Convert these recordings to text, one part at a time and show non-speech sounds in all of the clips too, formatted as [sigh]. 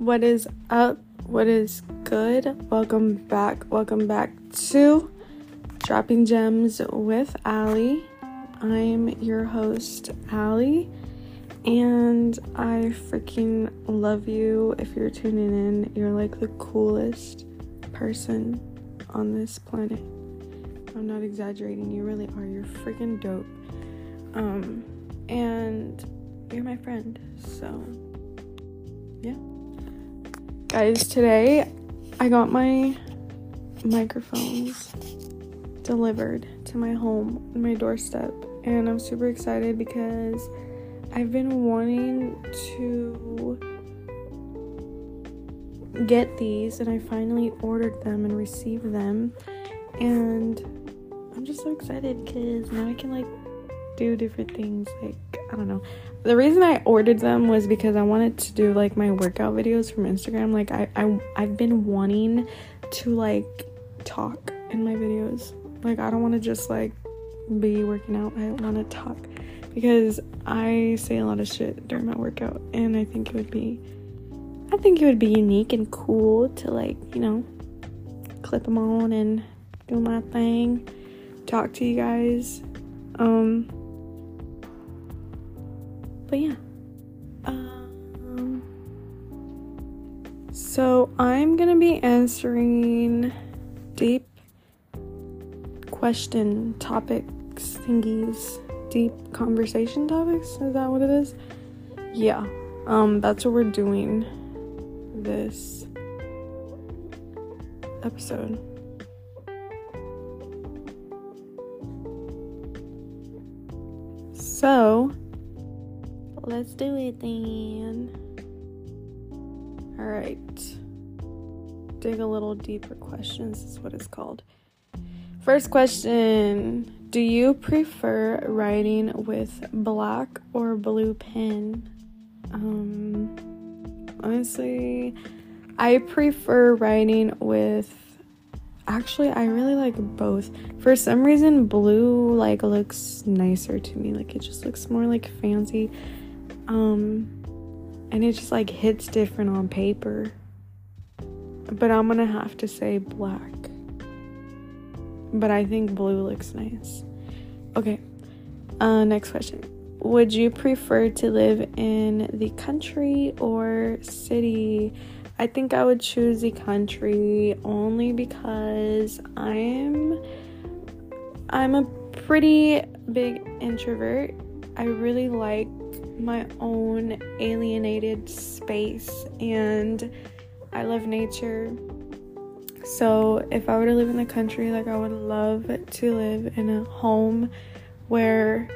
What is up? What is good? Welcome back. Welcome back to Dropping Gems with Allie. I'm your host, Allie, and I freaking love you. If you're tuning in, you're like the coolest person on this planet. I'm not exaggerating, you really are. You're freaking dope. Um, and you're my friend, so yeah. Guys, today I got my microphones delivered to my home, my doorstep, and I'm super excited because I've been wanting to get these and I finally ordered them and received them and I'm just so excited because now I can like do different things like I don't know. The reason I ordered them was because I wanted to do like my workout videos from Instagram. Like I, I I've been wanting to like talk in my videos. Like I don't want to just like be working out. I want to talk because I say a lot of shit during my workout and I think it would be I think it would be unique and cool to like, you know, clip them on and do my thing, talk to you guys. Um but yeah. Um, so I'm gonna be answering deep question topics, thingies, deep conversation topics. Is that what it is? Yeah. Um, that's what we're doing this episode. Let's do it then. Alright. Dig a little deeper questions is what it's called. First question Do you prefer writing with black or blue pen? Um, honestly, I prefer writing with. Actually, I really like both. For some reason, blue like looks nicer to me. Like it just looks more like fancy. Um, and it just like hits different on paper. But I'm gonna have to say black. But I think blue looks nice. Okay. Uh, next question. Would you prefer to live in the country or city? I think I would choose the country only because I'm I'm a pretty big introvert. I really like my own alienated space and I love nature. So, if I were to live in the country, like I would love to live in a home where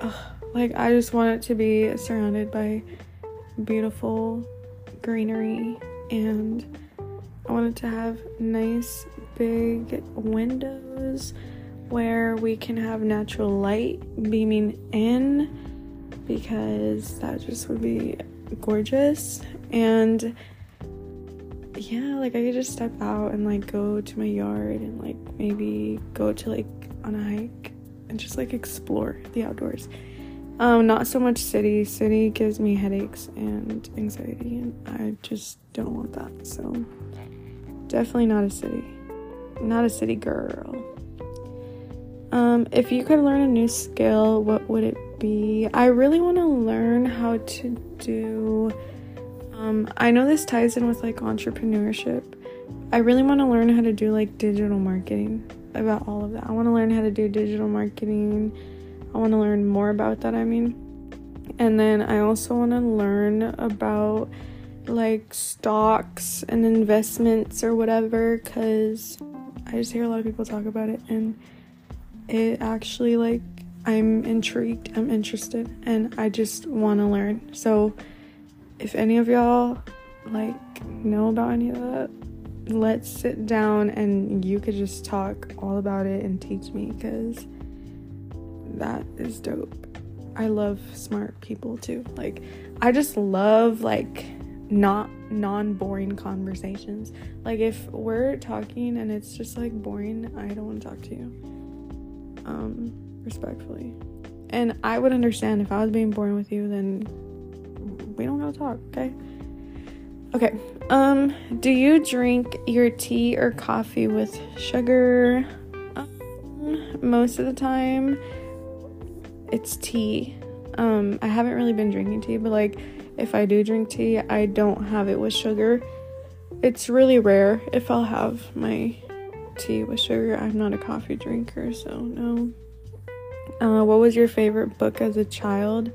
ugh, like I just want it to be surrounded by beautiful greenery and I want it to have nice big windows where we can have natural light beaming in because that just would be gorgeous. And yeah like i could just step out and like go to my yard and like maybe go to like on a hike and just like explore the outdoors. Um not so much city. City gives me headaches and anxiety and i just don't want that. So definitely not a city. Not a city girl um if you could learn a new skill what would it be I really want to learn how to do um I know this ties in with like entrepreneurship. I really want to learn how to do like digital marketing about all of that. I want to learn how to do digital marketing. I want to learn more about that, I mean. And then I also want to learn about like stocks and investments or whatever cuz I just hear a lot of people talk about it and it actually like I'm intrigued, I'm interested, and I just want to learn. So, if any of y'all like know about any of that, let's sit down and you could just talk all about it and teach me because that is dope. I love smart people too. Like, I just love like not non boring conversations. Like, if we're talking and it's just like boring, I don't want to talk to you. Um, respectfully. And I would understand if I was being boring with you, then we don't gotta talk, okay? Okay. Um, do you drink your tea or coffee with sugar? Um, most of the time, it's tea. Um, I haven't really been drinking tea, but like if I do drink tea, I don't have it with sugar. It's really rare if I'll have my tea with sugar. I'm not a coffee drinker, so no. Uh, what was your favorite book as a child?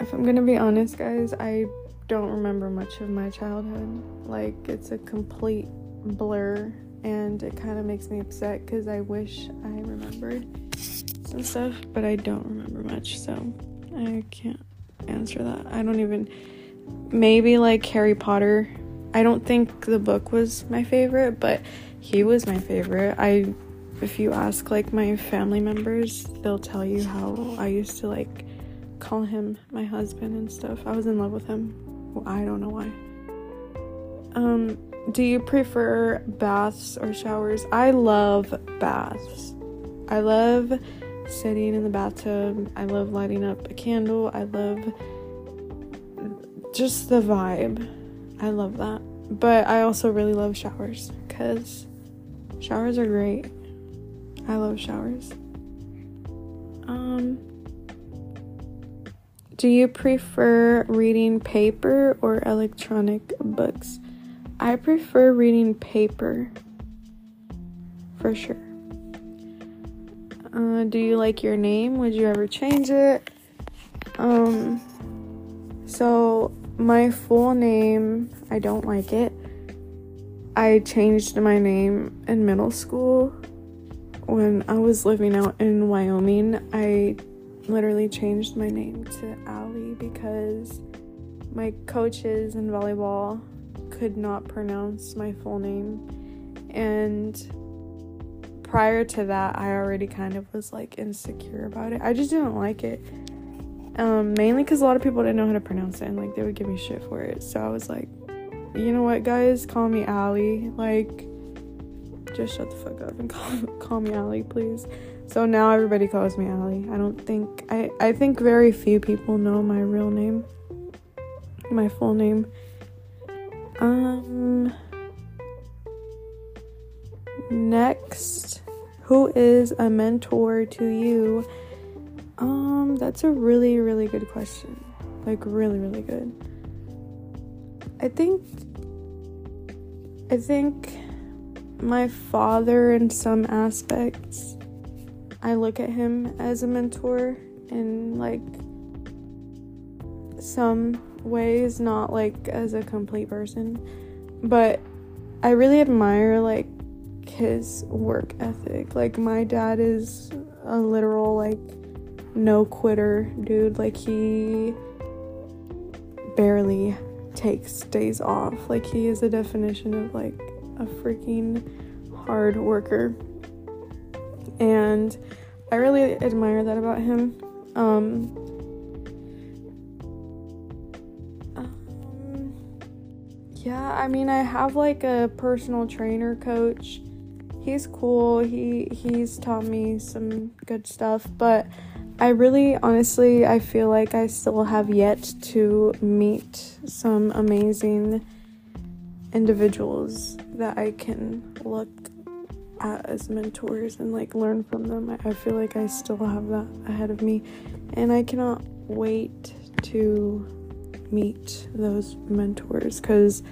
If I'm gonna be honest, guys, I don't remember much of my childhood. Like, it's a complete blur, and it kind of makes me upset because I wish I remembered some stuff, but I don't remember much, so I can't answer that. I don't even. Maybe like Harry Potter. I don't think the book was my favorite, but he was my favorite. I if you ask like my family members, they'll tell you how I used to like call him my husband and stuff. I was in love with him. Well, I don't know why. Um, do you prefer baths or showers? I love baths. I love sitting in the bathtub. I love lighting up a candle. I love just the vibe. I love that. But I also really love showers because showers are great. I love showers. Um, do you prefer reading paper or electronic books? I prefer reading paper for sure. Uh, do you like your name? Would you ever change it? Um, so my full name, I don't like it. I changed my name in middle school when I was living out in Wyoming. I literally changed my name to Allie because my coaches in volleyball could not pronounce my full name. And prior to that, I already kind of was like insecure about it. I just didn't like it. Um, mainly because a lot of people didn't know how to pronounce it and like they would give me shit for it. So I was like, you know what, guys, call me Allie. Like, just shut the fuck up and [laughs] call, call me Allie, please. So now everybody calls me Allie. I don't think I I think very few people know my real name. My full name. Um next, who is a mentor to you? Um that's a really really good question. Like really really good. I think I think my father in some aspects I look at him as a mentor in like some ways, not like as a complete person, but I really admire like his work ethic. Like my dad is a literal like no quitter dude. Like he barely takes days off. Like he is a definition of like a freaking hard worker and I really admire that about him. Um, um, yeah, I mean, I have like a personal trainer coach. He's cool. He he's taught me some good stuff, but I really honestly I feel like I still have yet to meet some amazing individuals that I can look at as mentors and like learn from them. I, feel like I still have that ahead of me, and I cannot wait to meet those mentors because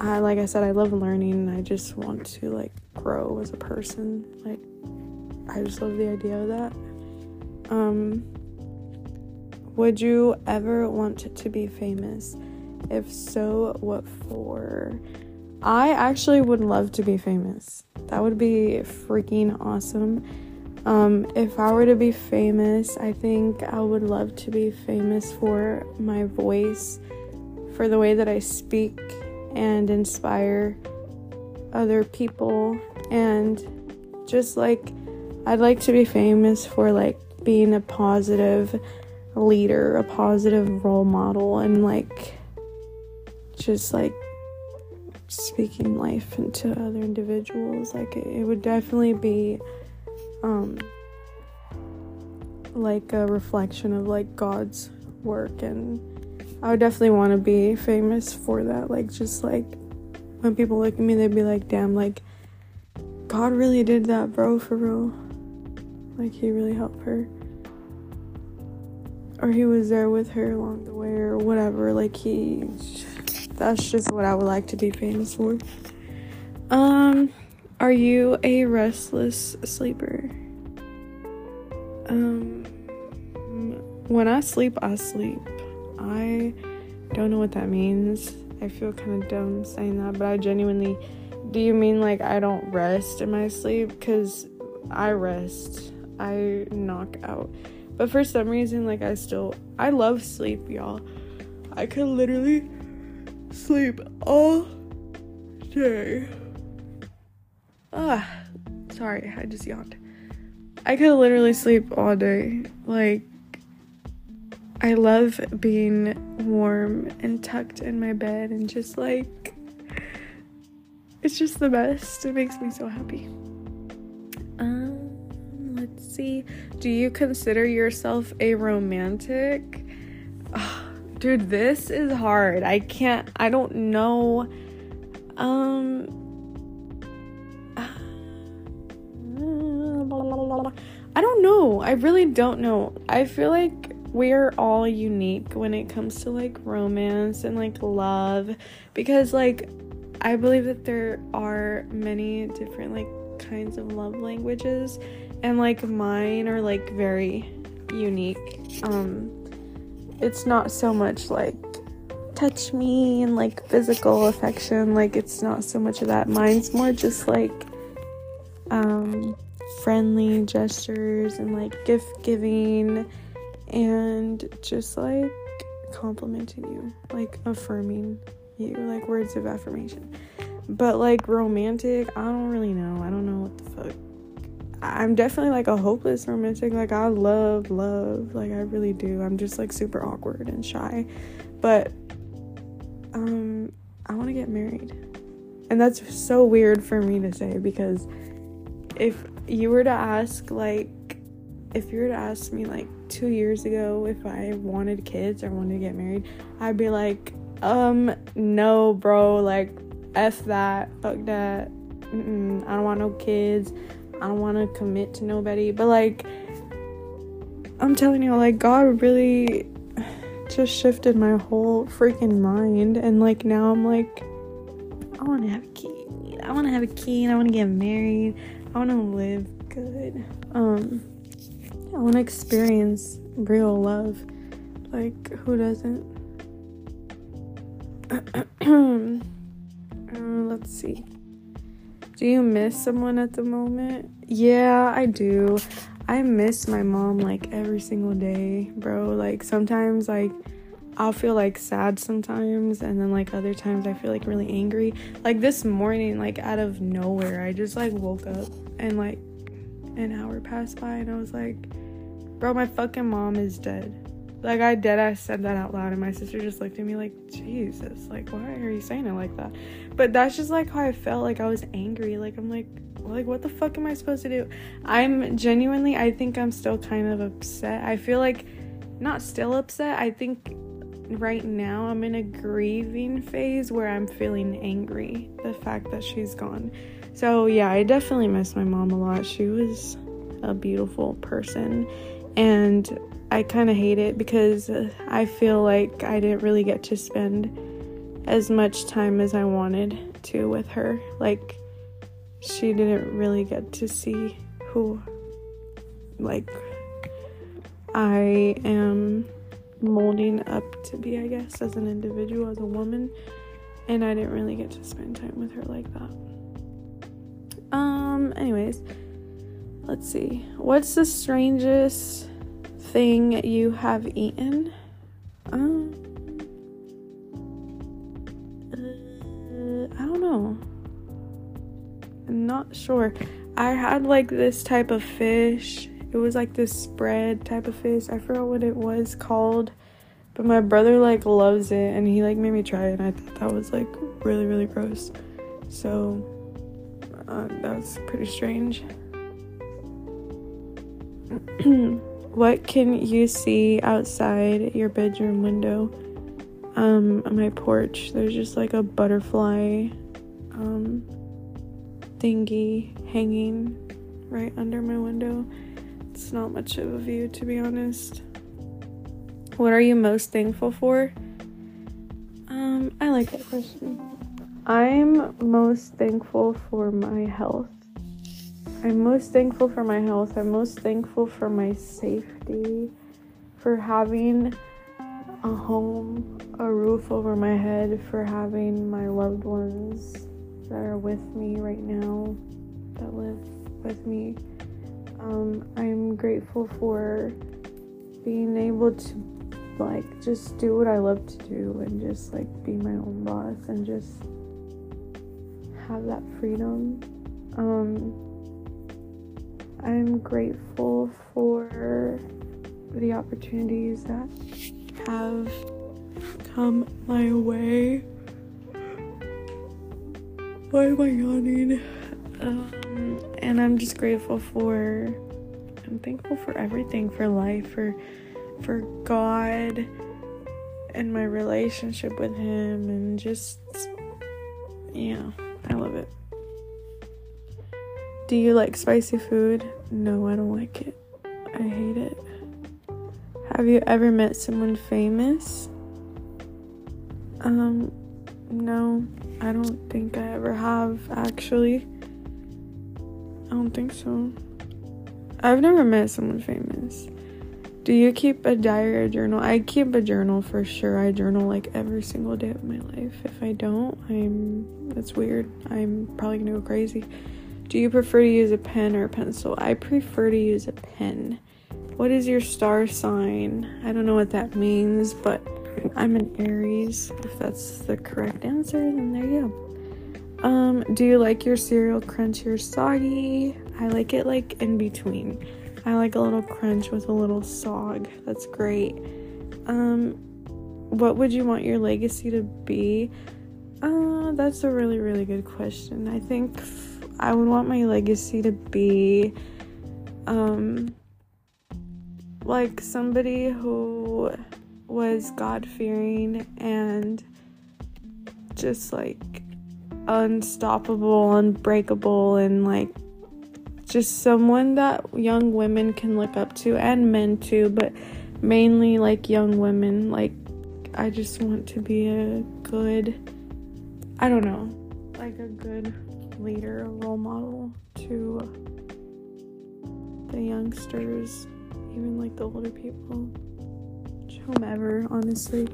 I, like I said, I love learning and I just want to like grow as a person. Like, I just love the idea of that. Um, would you ever want to be famous? If so, what for? I actually would love to be famous. That would be freaking awesome. Um, if I were to be famous, I think I would love to be famous for my voice, for the way that I speak and inspire other people, and just like I'd like to be famous for like being a positive leader, a positive role model, and like just like speaking life into other individuals like it, it would definitely be um like a reflection of like God's work and I would definitely want to be famous for that. Like, just like when people look at me, they'd be like, damn, like, God really did that, bro, for real. Like, He really helped her. Or He was there with her along the way, or whatever. Like, He. That's just what I would like to be famous for. Um, are you a restless sleeper? Um, when I sleep, I sleep. I don't know what that means. I feel kind of dumb saying that, but I genuinely. Do you mean like I don't rest in my sleep? Because I rest, I knock out. But for some reason, like I still. I love sleep, y'all. I could literally sleep all day. Ah, sorry, I just yawned. I could literally sleep all day. Like, I love being warm and tucked in my bed and just like it's just the best. It makes me so happy. Um, Do you consider yourself a romantic? Oh, [sighs] dude, this is hard. I can't I don't know. Um [sighs] I don't know. I really don't know. I feel like we're all unique when it comes to like romance and like love because like I believe that there are many different like kinds of love languages and like mine are like very unique. Um it's not so much like touch me and like physical affection like it's not so much of that. Mine's more just like um friendly gestures and like gift giving and just like complimenting you, like affirming you, like words of affirmation. But like romantic, I don't really know. I don't know what the fuck. I'm definitely like a hopeless romantic. Like I love love, like I really do. I'm just like super awkward and shy. But um I want to get married. And that's so weird for me to say because if you were to ask like if you were to ask me like two years ago if I wanted kids or wanted to get married, I'd be like, um, no, bro, like, F that, fuck that. Mm-mm, I don't want no kids. I don't want to commit to nobody. But, like, I'm telling you, like, God really just shifted my whole freaking mind. And, like, now I'm like, I want to have a kid. I want to have a kid. I want to get married. I want to live good. Um, I want to experience real love. Like, who doesn't? [clears throat] uh, let's see. Do you miss someone at the moment? Yeah, I do. I miss my mom like every single day, bro. Like, sometimes, like, I'll feel like sad sometimes, and then like other times I feel like really angry. Like this morning, like out of nowhere, I just like woke up and like an hour passed by, and I was like, Bro, my fucking mom is dead. Like I dead I said that out loud and my sister just looked at me like, Jesus, like why are you saying it like that? But that's just like how I felt, like I was angry. Like I'm like like what the fuck am I supposed to do? I'm genuinely I think I'm still kind of upset. I feel like not still upset. I think right now I'm in a grieving phase where I'm feeling angry the fact that she's gone. So yeah, I definitely miss my mom a lot. She was a beautiful person and I kind of hate it because I feel like I didn't really get to spend as much time as I wanted to with her. Like, she didn't really get to see who, like, I am molding up to be, I guess, as an individual, as a woman. And I didn't really get to spend time with her like that. Um, anyways Let's see. What's the strangest thing you have eaten? Um, uh, I don't know. I'm not sure. I had like this type of fish. It was like this spread type of fish. I forgot what it was called. But my brother like loves it and he like made me try it and I thought that was like really really gross. So uh, that was pretty strange. [clears throat] what can you see outside your bedroom window? um on my porch there's just like a butterfly um thingy hanging right under my window. It's not much of a view to be honest. What are you most thankful for? Um, I like that question. I'm most thankful for my health. I'm most thankful for my health. I'm most thankful for my safety, for having a home, a roof over my head, for having my loved ones that are with me right now, that live with me. Um, I'm grateful for being able to like just do what I love to do and just like be my own boss and just have that freedom. Um, I'm grateful for the opportunities that have come my way. Why am I yawning? Um, and I'm just grateful for, I'm thankful for everything, for life, for, for God, and my relationship with Him, and just, yeah, I love it. Do you like spicy food? No, I don't like it. I hate it. Have you ever met someone famous? Um, no, I don't think I ever have actually. I don't think so. I've never met someone famous. Do you keep a diary or journal? I keep a journal for sure. I journal like every single day of my life. If I don't, I'm that's weird. I'm probably gonna go crazy. Do you prefer to use a pen or a pencil? I prefer to use a pen. What is your star sign? I don't know what that means, but I'm an Aries. If that's the correct answer, then there you go. Um, do you like your cereal crunchy or soggy? I like it like in between. I like a little crunch with a little sog. That's great. Um, what would you want your legacy to be? Uh, that's a really, really good question. I think I would want my legacy to be, um, like somebody who was God fearing and just like unstoppable, unbreakable, and like just someone that young women can look up to and men too, but mainly like young women. Like, I just want to be a good, I don't know, like a good leader, a role model to the youngsters, even like the older people, whomever, honestly.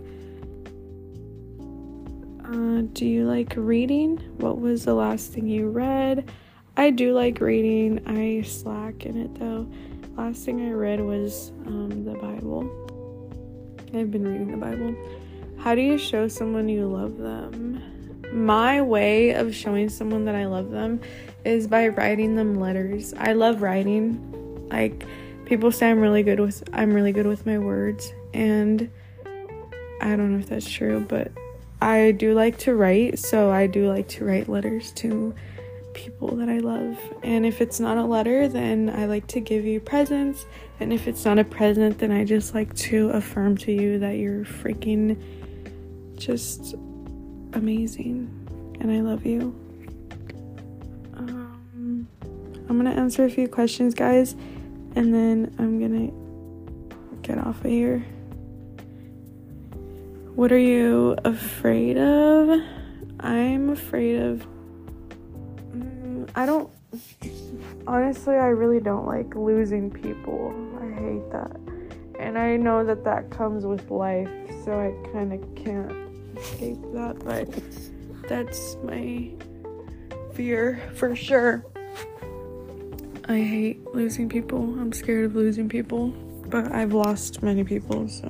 Uh, do you like reading? What was the last thing you read? I do like reading. I slack in it though. Last thing I read was um, the Bible. I've been reading the Bible. How do you show someone you love them? My way of showing someone that I love them is by writing them letters. I love writing. Like people say I'm really good with I'm really good with my words and I don't know if that's true, but I do like to write, so I do like to write letters to people that I love. And if it's not a letter, then I like to give you presents. And if it's not a present, then I just like to affirm to you that you're freaking just amazing and I love you. Um, I'm gonna answer a few questions, guys, and then I'm gonna get off of here. What are you afraid of? I'm afraid of. Mm, I don't. Honestly, I really don't like losing people. I hate that. And I know that that comes with life, so I kind of can't escape that, but that's my fear for sure. I hate losing people. I'm scared of losing people, but I've lost many people, so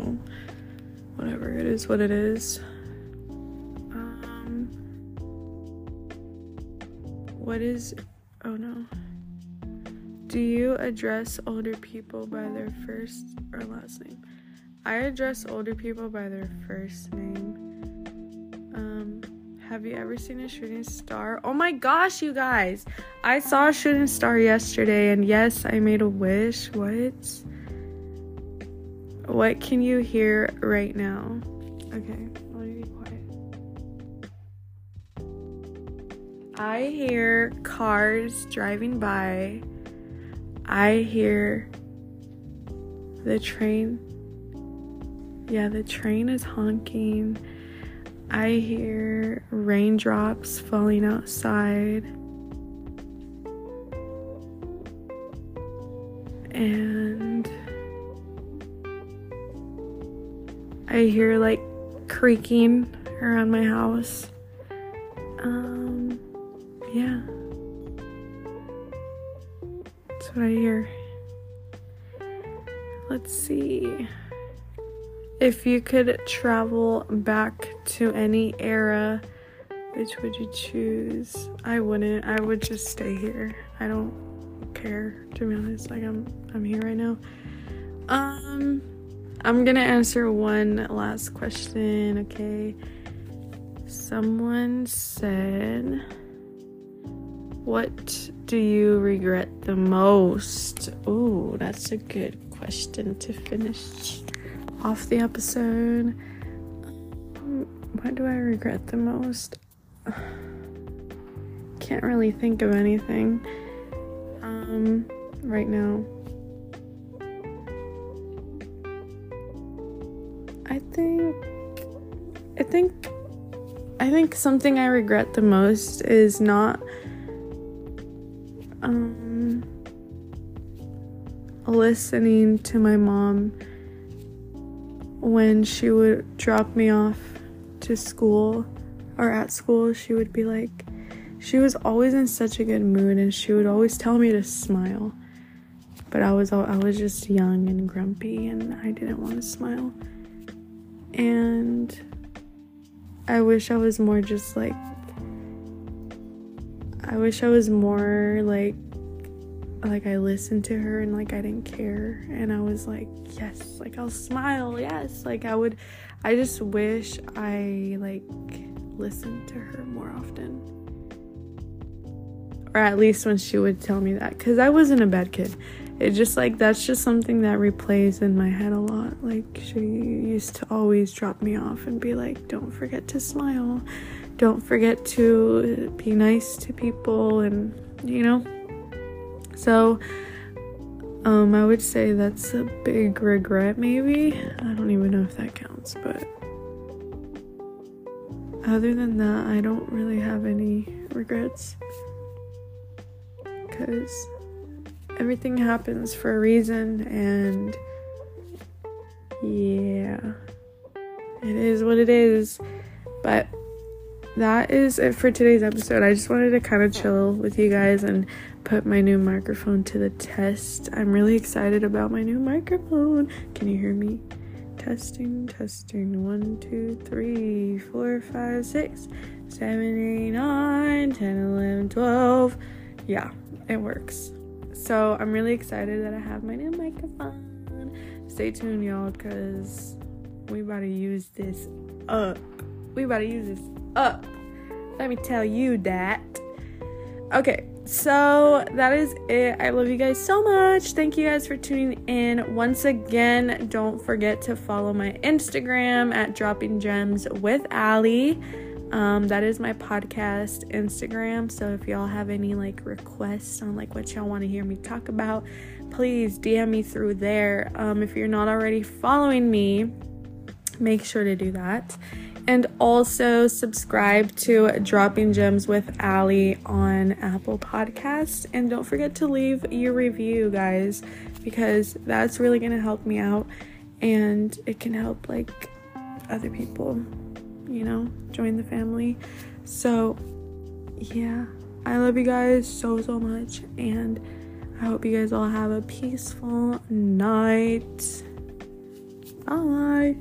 whatever. It is what it is. Um what is oh no. Do you address older people by their first or last name? I address older people by their first name have you ever seen a shooting star? Oh my gosh, you guys! I saw a shooting star yesterday, and yes, I made a wish. What? What can you hear right now? Okay, let me be quiet. I hear cars driving by. I hear the train. Yeah, the train is honking. I hear raindrops falling outside. And I hear like creaking around my house. Um, yeah. That's what I hear. Let's see. If you could travel back to any era, which would you choose? I wouldn't. I would just stay here. I don't care to be honest. Like I'm I'm here right now. Um I'm gonna answer one last question, okay? Someone said, What do you regret the most? Oh, that's a good question to finish off the episode. What do I regret the most? [sighs] Can't really think of anything um right now. I think I think I think something I regret the most is not um listening to my mom when she would drop me off to school or at school she would be like she was always in such a good mood and she would always tell me to smile. But i was all, i was just young and grumpy and i didn't want to smile. And I wish I was more just like I wish I was more like like I listened to her and like I didn't care. And I was like yes like I'll smile yes. Like I would I just wish I like listened to her more often or at least when she would tell me that cuz I wasn't a bad kid it just like that's just something that replays in my head a lot. Like she used to always drop me off and be like, "Don't forget to smile. Don't forget to be nice to people and, you know." So um I would say that's a big regret maybe. I don't even know if that counts, but other than that, I don't really have any regrets cuz everything happens for a reason and yeah it is what it is but that is it for today's episode. I just wanted to kind of chill with you guys and put my new microphone to the test. I'm really excited about my new microphone. Can you hear me? Testing testing. One two three four five six seven eight nine ten eleven twelve. Yeah it works. So I'm really excited that I have my new microphone. Stay tuned, y'all, because we about to use this up. We about to use this up. Let me tell you that. Okay, so that is it. I love you guys so much. Thank you guys for tuning in. Once again, don't forget to follow my Instagram at Dropping Gems with Allie. Um, that is my podcast Instagram. So if y'all have any like requests on like what y'all want to hear me talk about, please DM me through there. Um, if you're not already following me, make sure to do that. And also subscribe to Dropping Gems with Allie on Apple Podcasts. And don't forget to leave your review, guys, because that's really gonna help me out and it can help like other people you know, join the family. So, yeah, I love you guys so, so much. And I hope you guys all have a peaceful night. Bye.